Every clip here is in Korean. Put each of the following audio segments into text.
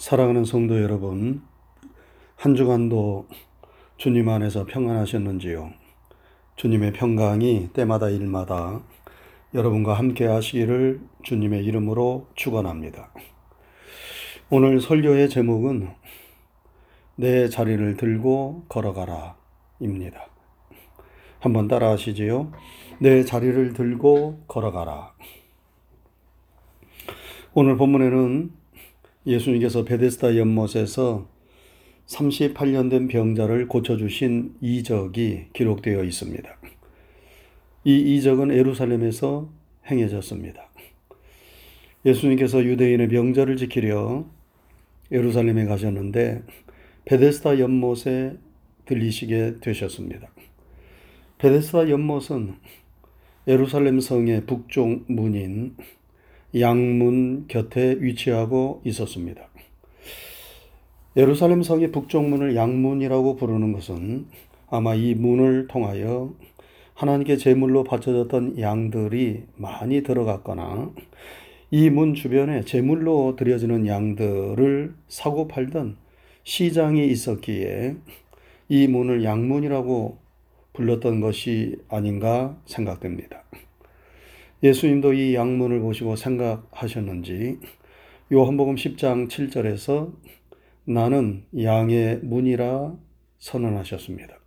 사랑하는 성도 여러분, 한 주간도 주님 안에서 평안하셨는지요? 주님의 평강이 때마다 일마다 여러분과 함께 하시기를 주님의 이름으로 축원합니다. 오늘 설교의 제목은 내 자리를 들고 걸어가라 입니다. 한번 따라 하시지요. 내 자리를 들고 걸어가라. 오늘 본문에는 예수님께서 베데스다 연못에서 38년 된 병자를 고쳐주신 이적이 기록되어 있습니다. 이 이적은 에루살렘에서 행해졌습니다. 예수님께서 유대인의 명절을 지키려 예루살렘에 가셨는데 베데스다 연못에 들리시게 되셨습니다. 베데스다 연못은 예루살렘 성의 북쪽 문인 양문 곁에 위치하고 있었습니다. 예루살렘 성의 북쪽 문을 양문이라고 부르는 것은 아마 이 문을 통하여 하나님께 제물로 바쳐졌던 양들이 많이 들어갔거나 이 문 주변에 제물로 드려지는 양들을 사고 팔던 시장이 있었기에 이 문을 양문이라고 불렀던 것이 아닌가 생각됩니다. 예수님도 이 양문을 보시고 생각하셨는지 요한복음 10장 7절에서 나는 양의 문이라 선언하셨습니다.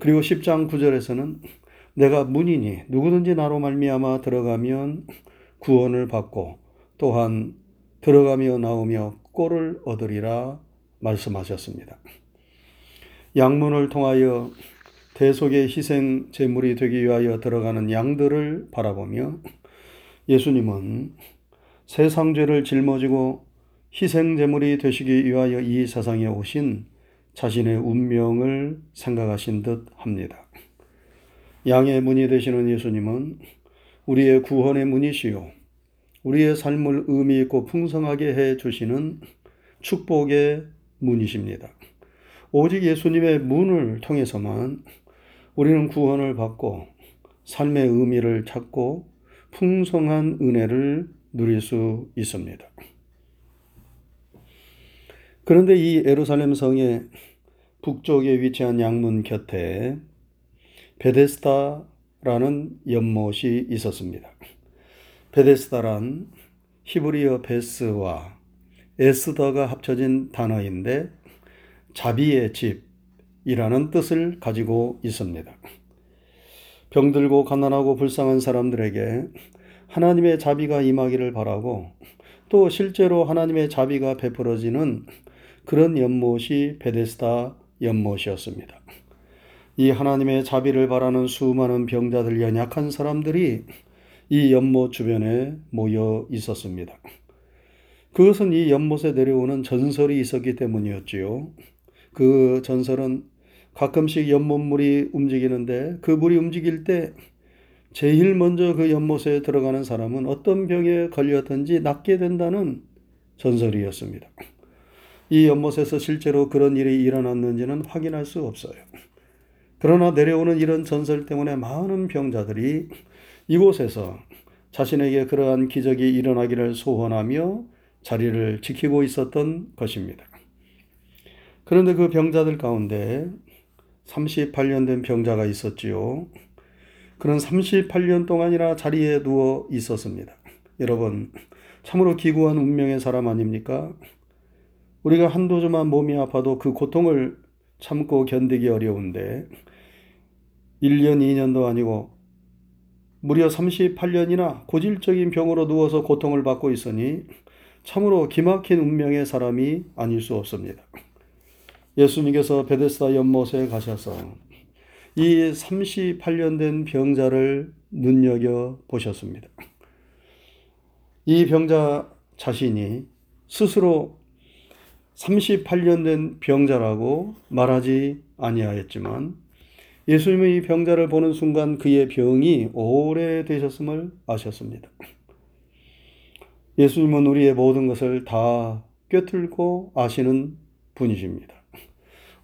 그리고 10장 9절에서는 내가 문이니 누구든지 나로 말미암아 들어가면 구원을 받고 또한 들어가며 나오며 꼴을 얻으리라 말씀하셨습니다. 양문을 통하여 대속의 희생 제물이 되기 위하여 들어가는 양들을 바라보며 예수님은 세상 죄를 짊어지고 희생 제물이 되시기 위하여 이 세상에 오신 자신의 운명을 생각하신 듯 합니다. 양의 문이 되시는 예수님은 우리의 구원의 문이시요. 우리의 삶을 의미 있고 풍성하게 해 주시는 축복의 문이십니다. 오직 예수님의 문을 통해서만 우리는 구원을 받고 삶의 의미를 찾고 풍성한 은혜를 누릴 수 있습니다. 그런데 이 에루살렘 성의 북쪽에 위치한 양문 곁에 베데스다라는 연못이 있었습니다. 베데스다란 히브리어 베스와 에스더가 합쳐진 단어인데 자비의 집, 이라는 뜻을 가지고 있습니다. 병들고 가난하고 불쌍한 사람들에게 하나님의 자비가 임하기를 바라고 또 실제로 하나님의 자비가 베풀어지는 그런 연못이 베데스다 연못이었습니다. 이 하나님의 자비를 바라는 수많은 병자들 연약한 사람들이 이 연못 주변에 모여 있었습니다. 그것은 이 연못에 내려오는 전설이 있었기 때문이었지요. 그 전설은 가끔씩 연못물이 움직이는데 그 물이 움직일 때 제일 먼저 그 연못에 들어가는 사람은 어떤 병에 걸렸든지 낫게 된다는 전설이었습니다. 이 연못에서 실제로 그런 일이 일어났는지는 확인할 수 없어요. 그러나 내려오는 이런 전설 때문에 많은 병자들이 이곳에서 자신에게 그러한 기적이 일어나기를 소원하며 자리를 지키고 있었던 것입니다. 그런데 그 병자들 가운데 38년 된 병자가 있었지요. 그는 38년 동안이나 자리에 누워 있었습니다. 여러분, 참으로 기구한 운명의 사람 아닙니까? 우리가 한두 주만 몸이 아파도 그 고통을 참고 견디기 어려운데 1년, 2년도 아니고 무려 38년이나 고질적인 병으로 누워서 고통을 받고 있으니 참으로 기막힌 운명의 사람이 아닐 수 없습니다. 예수님께서 베데스다 연못에 가셔서 이 38년 된 병자를 눈여겨 보셨습니다. 이 병자 자신이 스스로 38년 된 병자라고 말하지 아니하였지만 예수님은 이 병자를 보는 순간 그의 병이 오래되셨음을 아셨습니다. 예수님은 우리의 모든 것을 다 꿰뚫고 아시는 분이십니다.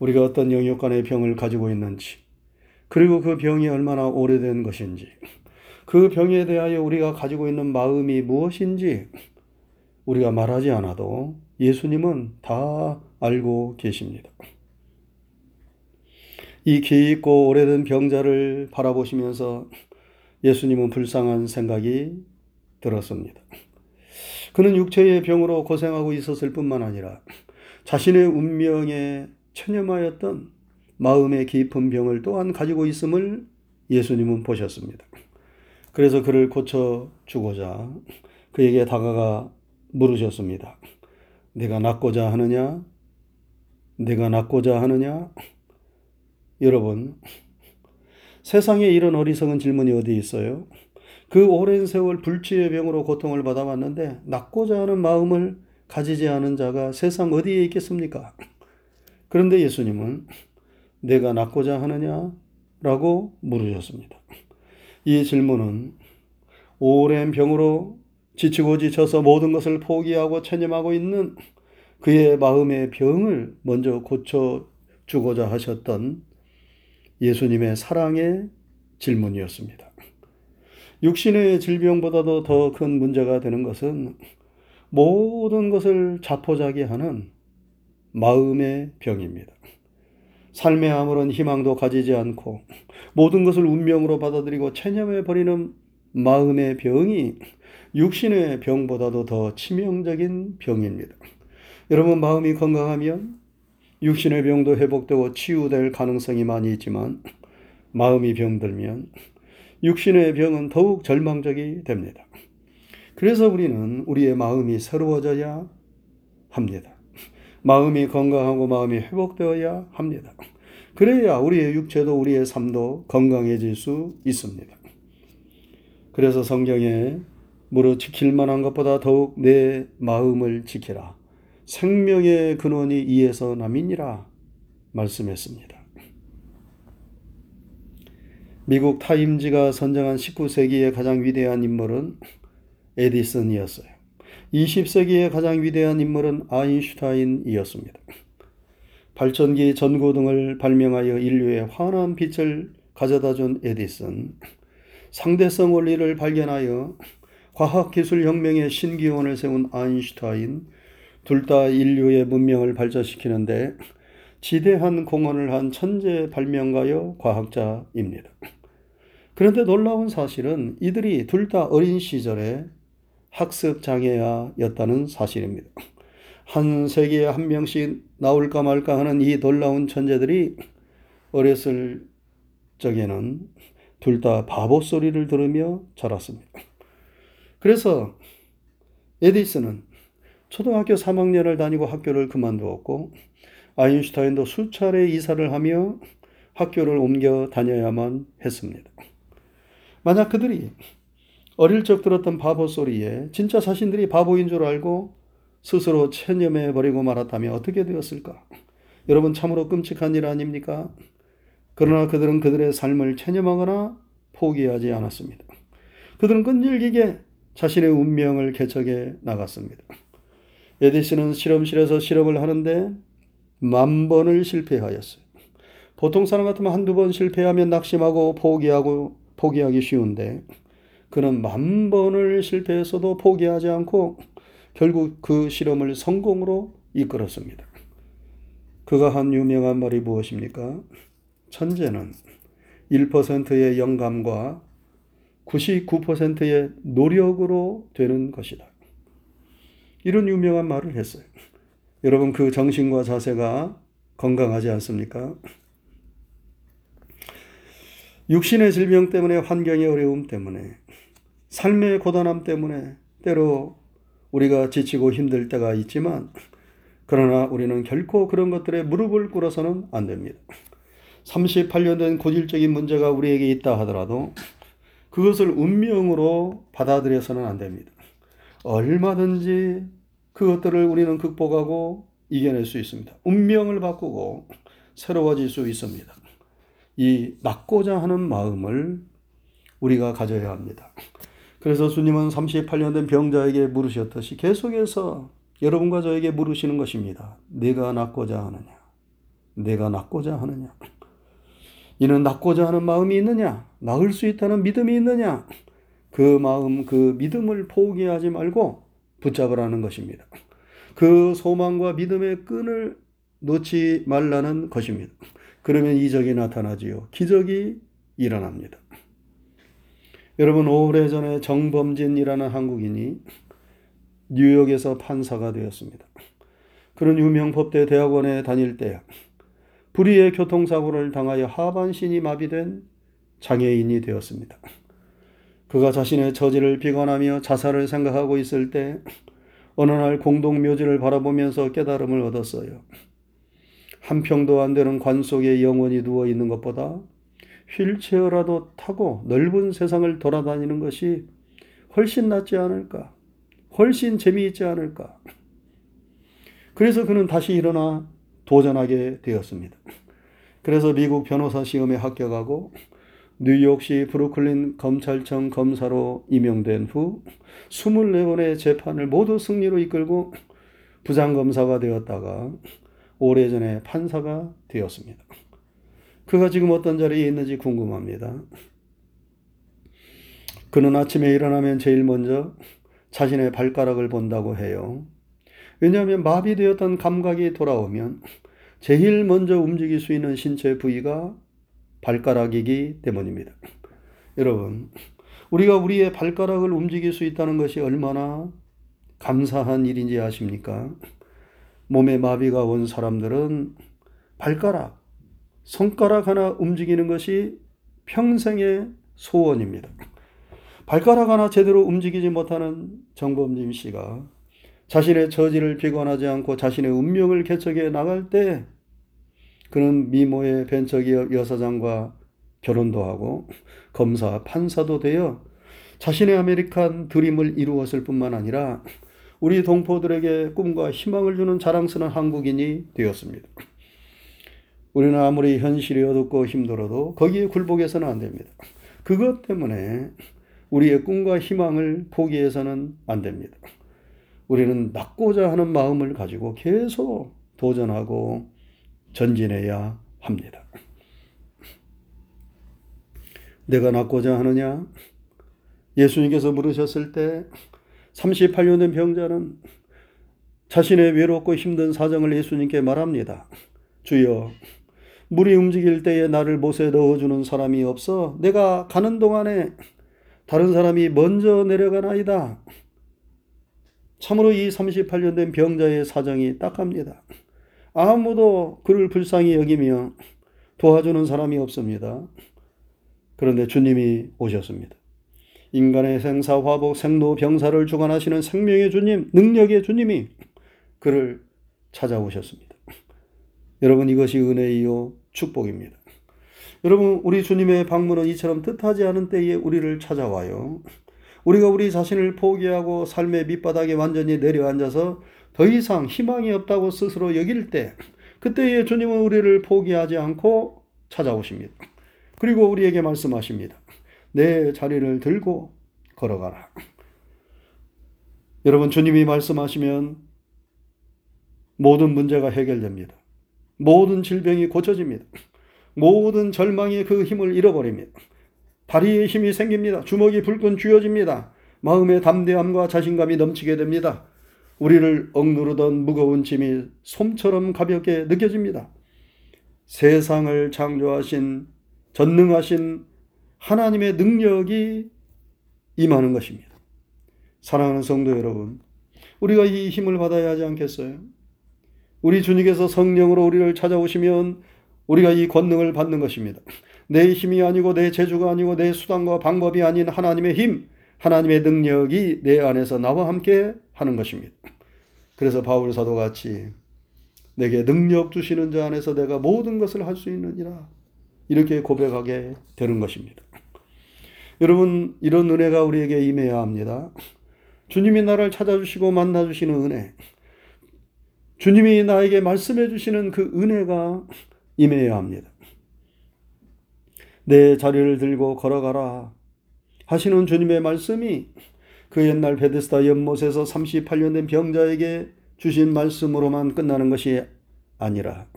우리가 어떤 영역 간의 병을 가지고 있는지, 그리고 그 병이 얼마나 오래된 것인지, 그 병에 대하여 우리가 가지고 있는 마음이 무엇인지, 우리가 말하지 않아도 예수님은 다 알고 계십니다. 이 깊고 오래된 병자를 바라보시면서 예수님은 불쌍한 생각이 들었습니다. 그는 육체의 병으로 고생하고 있었을 뿐만 아니라 자신의 운명에 체념하였던 마음의 깊은 병을 또한 가지고 있음을 예수님은 보셨습니다. 그래서 그를 고쳐 주고자 그에게 다가가 물으셨습니다. 내가 낫고자 하느냐? 내가 낫고자 하느냐? 여러분, 세상에 이런 어리석은 질문이 어디 있어요? 그 오랜 세월 불치의 병으로 고통을 받아왔는데 낫고자 하는 마음을 가지지 않은 자가 세상 어디에 있겠습니까? 그런데 예수님은 내가 낫고자 하느냐? 라고 물으셨습니다. 이 질문은 오랜 병으로 지치고 지쳐서 모든 것을 포기하고 체념하고 있는 그의 마음의 병을 먼저 고쳐주고자 하셨던 예수님의 사랑의 질문이었습니다. 육신의 질병보다도 더 큰 문제가 되는 것은 모든 것을 자포자기하는 마음의 병입니다. 삶에 아무런 희망도 가지지 않고 모든 것을 운명으로 받아들이고 체념해 버리는 마음의 병이 육신의 병보다도 더 치명적인 병입니다. 여러분 마음이 건강하면 육신의 병도 회복되고 치유될 가능성이 많이 있지만 마음이 병들면 육신의 병은 더욱 절망적이 됩니다. 그래서 우리는 우리의 마음이 새로워져야 합니다. 마음이 건강하고 마음이 회복되어야 합니다. 그래야 우리의 육체도 우리의 삶도 건강해질 수 있습니다. 그래서 성경에 무릇 지킬 만한 것보다 더욱 내 마음을 지키라. 생명의 근원이 이에서 남이니라 말씀했습니다. 미국 타임지가 선정한 19세기의 가장 위대한 인물은 에디슨이었어요. 20세기의 가장 위대한 인물은 아인슈타인이었습니다. 발전기, 전구 등을 발명하여 인류에 환한 빛을 가져다 준 에디슨. 상대성 원리를 발견하여 과학기술 혁명의 신기원을 세운 아인슈타인. 둘 다 인류의 문명을 발전시키는데 지대한 공헌을 한 천재 발명가요 과학자입니다. 그런데 놀라운 사실은 이들이 둘 다 어린 시절에 학습 장애아였다는 사실입니다. 한 세기에 한 명씩 나올까 말까 하는 이 놀라운 천재들이 어렸을 적에는 둘 다 바보 소리를 들으며 자랐습니다. 그래서 에디슨은 초등학교 3학년을 다니고 학교를 그만두었고 아인슈타인도 수차례 이사를 하며 학교를 옮겨 다녀야만 했습니다. 만약 그들이 어릴 적 들었던 바보 소리에 진짜 자신들이 바보인 줄 알고 스스로 체념해 버리고 말았다면 어떻게 되었을까? 여러분 참으로 끔찍한 일 아닙니까? 그러나 그들은 그들의 삶을 체념하거나 포기하지 않았습니다. 그들은 끈질기게 자신의 운명을 개척해 나갔습니다. 에디슨은 실험실에서 실험을 하는데 만 번을 실패하였어요. 보통 사람 같으면 한두 번 실패하면 낙심하고 포기하고 포기하기 쉬운데 그는 만 번을 실패했어도 포기하지 않고 결국 그 실험을 성공으로 이끌었습니다. 그가 한 유명한 말이 무엇입니까? 천재는 1%의 영감과 99%의 노력으로 되는 것이다. 이런 유명한 말을 했어요. 여러분 그 정신과 자세가 건강하지 않습니까? 육신의 질병 때문에 환경의 어려움 때문에 삶의 고단함 때문에 때로 우리가 지치고 힘들 때가 있지만 그러나 우리는 결코 그런 것들에 무릎을 꿇어서는 안 됩니다. 38년 된 고질적인 문제가 우리에게 있다 하더라도 그것을 운명으로 받아들여서는 안 됩니다. 얼마든지 그것들을 우리는 극복하고 이겨낼 수 있습니다. 운명을 바꾸고 새로워질 수 있습니다. 이 낫고자 하는 마음을 우리가 가져야 합니다. 그래서 주님은 38년 된 병자에게 물으셨듯이 계속해서 여러분과 저에게 물으시는 것입니다. 내가 낫고자 하느냐? 내가 낫고자 하느냐? 이는 낫고자 하는 마음이 있느냐? 나을 수 있다는 믿음이 있느냐? 그 마음, 그 믿음을 포기하지 말고 붙잡으라는 것입니다. 그 소망과 믿음의 끈을 놓지 말라는 것입니다. 그러면 이적이 나타나지요. 기적이 일어납니다. 여러분 오래전에 정범진이라는 한국인이 뉴욕에서 판사가 되었습니다. 그런 유명 법대 대학원에 다닐 때 불의의 교통사고를 당하여 하반신이 마비된 장애인이 되었습니다. 그가 자신의 처지를 비관하며 자살을 생각하고 있을 때 어느 날 공동 묘지를 바라보면서 깨달음을 얻었어요. 한 평도 안 되는 관 속에 영원히 누워 있는 것보다 휠체어라도 타고 넓은 세상을 돌아다니는 것이 훨씬 낫지 않을까? 훨씬 재미있지 않을까? 그래서 그는 다시 일어나 도전하게 되었습니다. 그래서 미국 변호사 시험에 합격하고 뉴욕시 브루클린 검찰청 검사로 임명된 후 24번의 재판을 모두 승리로 이끌고 부장검사가 되었다가 오래전에 판사가 되었습니다. 그가 지금 어떤 자리에 있는지 궁금합니다. 그는 아침에 일어나면 제일 먼저 자신의 발가락을 본다고 해요. 왜냐하면 마비되었던 감각이 돌아오면 제일 먼저 움직일 수 있는 신체 부위가 발가락이기 때문입니다. 여러분, 우리가 우리의 발가락을 움직일 수 있다는 것이 얼마나 감사한 일인지 아십니까? 몸에 마비가 온 사람들은 발가락, 손가락 하나 움직이는 것이 평생의 소원입니다. 발가락 하나 제대로 움직이지 못하는 정범진 씨가 자신의 처지를 비관하지 않고 자신의 운명을 개척해 나갈 때 그는 미모의 벤처기업 여사장과 결혼도 하고 검사, 판사도 되어 자신의 아메리칸 드림을 이루었을 뿐만 아니라 우리 동포들에게 꿈과 희망을 주는 자랑스러운 한국인이 되었습니다. 우리는 아무리 현실이 어둡고 힘들어도 거기에 굴복해서는 안 됩니다. 그것 때문에 우리의 꿈과 희망을 포기해서는 안 됩니다. 우리는 낫고자 하는 마음을 가지고 계속 도전하고 전진해야 합니다. 내가 낫고자 하느냐? 예수님께서 물으셨을 때 38년 된 병자는 자신의 외롭고 힘든 사정을 예수님께 말합니다. 주여, 물이 움직일 때에 나를 못에 넣어주는 사람이 없어 내가 가는 동안에 다른 사람이 먼저 내려가나이다. 참으로 이 38년 된 병자의 사정이 딱합니다. 아무도 그를 불쌍히 여기며 도와주는 사람이 없습니다. 그런데 주님이 오셨습니다. 인간의 생사, 화복, 생로, 병사를 주관하시는 생명의 주님, 능력의 주님이 그를 찾아오셨습니다. 여러분 이것이 은혜이요 축복입니다. 여러분 우리 주님의 방문은 이처럼 뜻하지 않은 때에 우리를 찾아와요. 우리가 우리 자신을 포기하고 삶의 밑바닥에 완전히 내려앉아서 더 이상 희망이 없다고 스스로 여길 때 그때에 주님은 우리를 포기하지 않고 찾아오십니다. 그리고 우리에게 말씀하십니다. 내 자리를 들고 걸어가라. 여러분 주님이 말씀하시면 모든 문제가 해결됩니다. 모든 질병이 고쳐집니다. 모든 절망이 그 힘을 잃어버립니다. 다리에 힘이 생깁니다. 주먹이 불끈 쥐어집니다. 마음의 담대함과 자신감이 넘치게 됩니다. 우리를 억누르던 무거운 짐이 솜처럼 가볍게 느껴집니다. 세상을 창조하신 전능하신 하나님의 능력이 임하는 것입니다. 사랑하는 성도 여러분, 우리가 이 힘을 받아야 하지 않겠어요? 우리 주님께서 성령으로 우리를 찾아오시면 우리가 이 권능을 받는 것입니다. 내 힘이 아니고 내 재주가 아니고 내 수단과 방법이 아닌 하나님의 힘, 하나님의 능력이 내 안에서 나와 함께 하는 것입니다. 그래서 바울 사도 같이 내게 능력 주시는 자 안에서 내가 모든 것을 할 수 있느니라 이렇게 고백하게 되는 것입니다. 여러분 이런 은혜가 우리에게 임해야 합니다. 주님이 나를 찾아주시고 만나주시는 은혜, 주님이 나에게 말씀해 주시는 그 은혜가 임해야 합니다. 내 자리를 들고 걸어가라 하시는 주님의 말씀이 그 옛날 베데스다 연못에서 38년 된 병자에게 주신 말씀으로만 끝나는 것이 아니라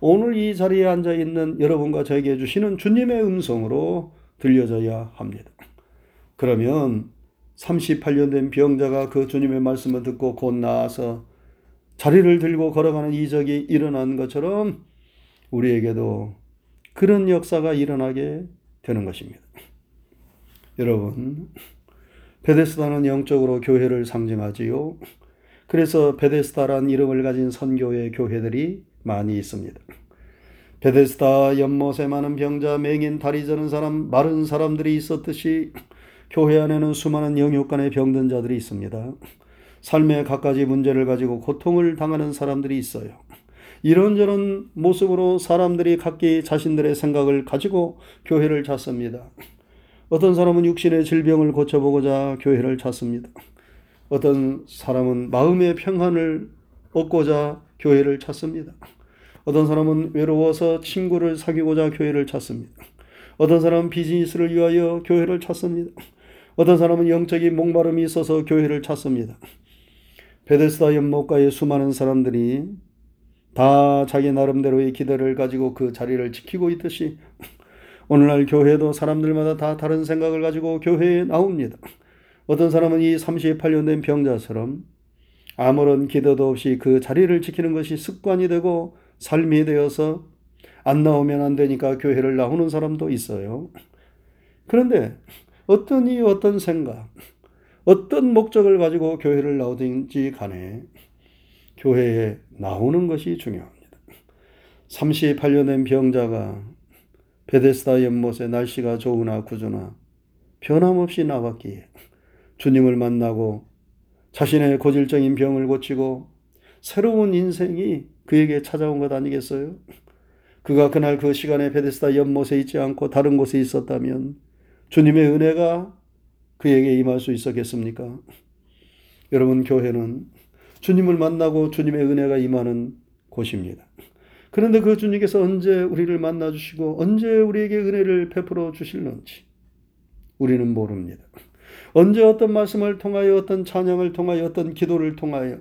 오늘 이 자리에 앉아 있는 여러분과 저에게 주시는 주님의 음성으로 들려져야 합니다. 그러면 38년 된 병자가 그 주님의 말씀을 듣고 곧 나와서 자리를 들고 걸어가는 이적이 일어난 것처럼 우리에게도 그런 역사가 일어나게 되는 것입니다. 여러분, 베데스다는 영적으로 교회를 상징하지요. 그래서 베데스다란 이름을 가진 선교의 교회들이 많이 있습니다. 베데스다 연못에 많은 병자, 맹인, 다리 저는 사람, 마른 사람들이 있었듯이 교회 안에는 수많은 영육간의 병든 자들이 있습니다. 삶의 갖가지 문제를 가지고 고통을 당하는 사람들이 있어요. 이런저런 모습으로 사람들이 각기 자신들의 생각을 가지고 교회를 찾습니다. 어떤 사람은 육신의 질병을 고쳐보고자 교회를 찾습니다. 어떤 사람은 마음의 평안을 얻고자 교회를 찾습니다. 어떤 사람은 외로워서 친구를 사귀고자 교회를 찾습니다. 어떤 사람은 비즈니스를 위하여 교회를 찾습니다. 어떤 사람은 영적인 목마름이 있어서 교회를 찾습니다. 베데스다 연못가의 수많은 사람들이 다 자기 나름대로의 기대를 가지고 그 자리를 지키고 있듯이 오늘날 교회도 사람들마다 다 다른 생각을 가지고 교회에 나옵니다. 어떤 사람은 이 38년 된 병자처럼 아무런 기대도 없이 그 자리를 지키는 것이 습관이 되고 삶이 되어서 안 나오면 안 되니까 교회를 나오는 사람도 있어요. 그런데 어떤 이 어떤 생각, 어떤 목적을 가지고 교회를 나오든지 간에 교회에 나오는 것이 중요합니다. 38년 된 병자가 베데스다 연못에 날씨가 좋으나 구주나 변함없이 나왔기에 주님을 만나고 자신의 고질적인 병을 고치고 새로운 인생이 그에게 찾아온 것 아니겠어요? 그가 그날 그 시간에 베데스다 연못에 있지 않고 다른 곳에 있었다면 주님의 은혜가 그에게 임할 수 있었겠습니까? 여러분, 교회는 주님을 만나고 주님의 은혜가 임하는 곳입니다. 그런데 그 주님께서 언제 우리를 만나 주시고 언제 우리에게 은혜를 베풀어 주실는지 우리는 모릅니다. 언제 어떤 말씀을 통하여 어떤 찬양을 통하여 어떤 기도를 통하여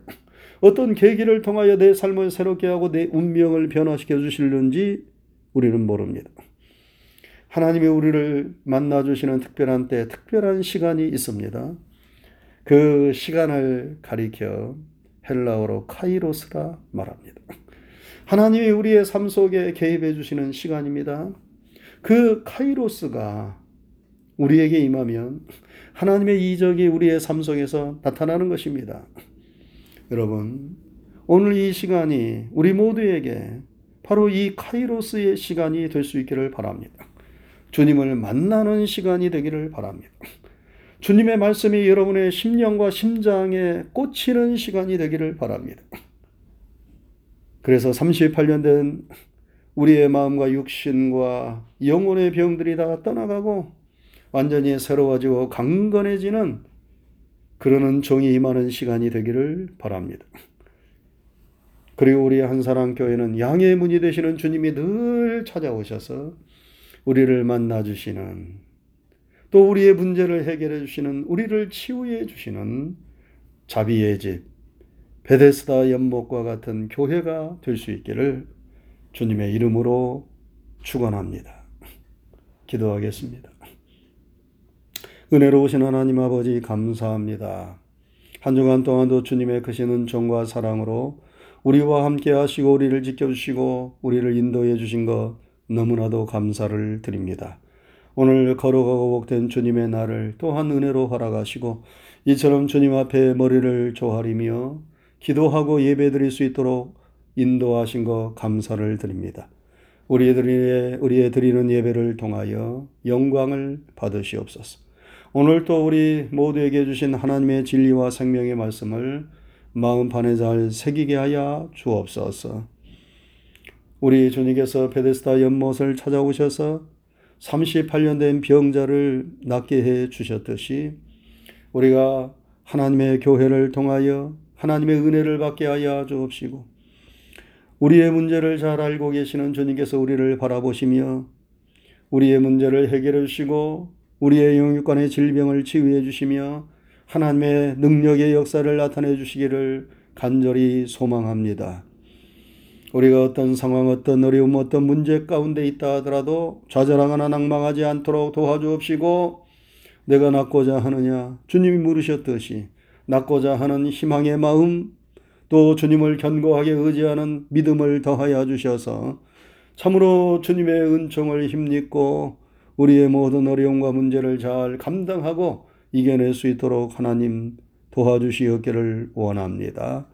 어떤 계기를 통하여 내 삶을 새롭게 하고 내 운명을 변화시켜 주실는지 우리는 모릅니다. 하나님이 우리를 만나 주시는 특별한 때, 특별한 시간이 있습니다. 그 시간을 가리켜 헬라어로 카이로스라 말합니다. 하나님이 우리의 삶 속에 개입해 주시는 시간입니다. 그 카이로스가 우리에게 임하면 하나님의 이적이 우리의 삶 속에서 나타나는 것입니다. 여러분, 오늘 이 시간이 우리 모두에게 바로 이 카이로스의 시간이 될 수 있기를 바랍니다. 주님을 만나는 시간이 되기를 바랍니다. 주님의 말씀이 여러분의 심령과 심장에 꽂히는 시간이 되기를 바랍니다. 그래서 38년 된 우리의 마음과 육신과 영혼의 병들이 다 떠나가고 완전히 새로워지고 강건해지는 그러는 종이 임하는 시간이 되기를 바랍니다. 그리고 우리 한사랑 교회는 양의 문이 되시는 주님이 늘 찾아오셔서 우리를 만나 주시는 또 우리의 문제를 해결해 주시는 우리를 치유해 주시는 자비의 집 베데스다 연못과 같은 교회가 될 수 있기를 주님의 이름으로 축원합니다. 기도하겠습니다. 은혜로우신 하나님 아버지 감사합니다. 한 주간 동안도 주님의 크신 은총과 사랑으로 우리와 함께 하시고 우리를 지켜주시고 우리를 인도해 주신 것 너무나도 감사를 드립니다. 오늘 걸어가고 복된 주님의 날을 또한 은혜로 허락하시고 이처럼 주님 앞에 머리를 조아리며 기도하고 예배드릴 수 있도록 인도하신 것 감사를 드립니다. 우리의, 우리의 드리는 예배를 통하여 영광을 받으시옵소서. 오늘 또 우리 모두에게 주신 하나님의 진리와 생명의 말씀을 마음판에 잘 새기게 하여 주옵소서. 우리 주님께서 베데스다 연못을 찾아오셔서 38년 된 병자를 낫게 해 주셨듯이 우리가 하나님의 교회를 통하여 하나님의 은혜를 받게 하여 주옵시고 우리의 문제를 잘 알고 계시는 주님께서 우리를 바라보시며 우리의 문제를 해결해 주시고 우리의 영육간의 질병을 치유해 주시며 하나님의 능력의 역사를 나타내 주시기를 간절히 소망합니다. 우리가 어떤 상황, 어떤 어려움, 어떤 문제 가운데 있다 하더라도 좌절하거나 낭망하지 않도록 도와주옵시고 내가 낳고자 하느냐? 주님이 물으셨듯이 낳고자 하는 희망의 마음 또 주님을 견고하게 의지하는 믿음을 더하여 주셔서 참으로 주님의 은총을 힘입고 우리의 모든 어려움과 문제를 잘 감당하고 이겨낼 수 있도록 하나님 도와주시었기를 원합니다.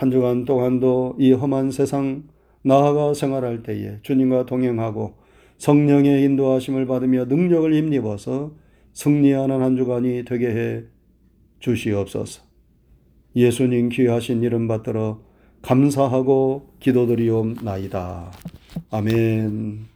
한 주간 동안도 이 험한 세상 나아가 생활할 때에 주님과 동행하고 성령의 인도하심을 받으며 능력을 힘입어서 승리하는 한 주간이 되게 해 주시옵소서. 예수님 귀하신 이름 받들어 감사하고 기도드리옵나이다. 아멘.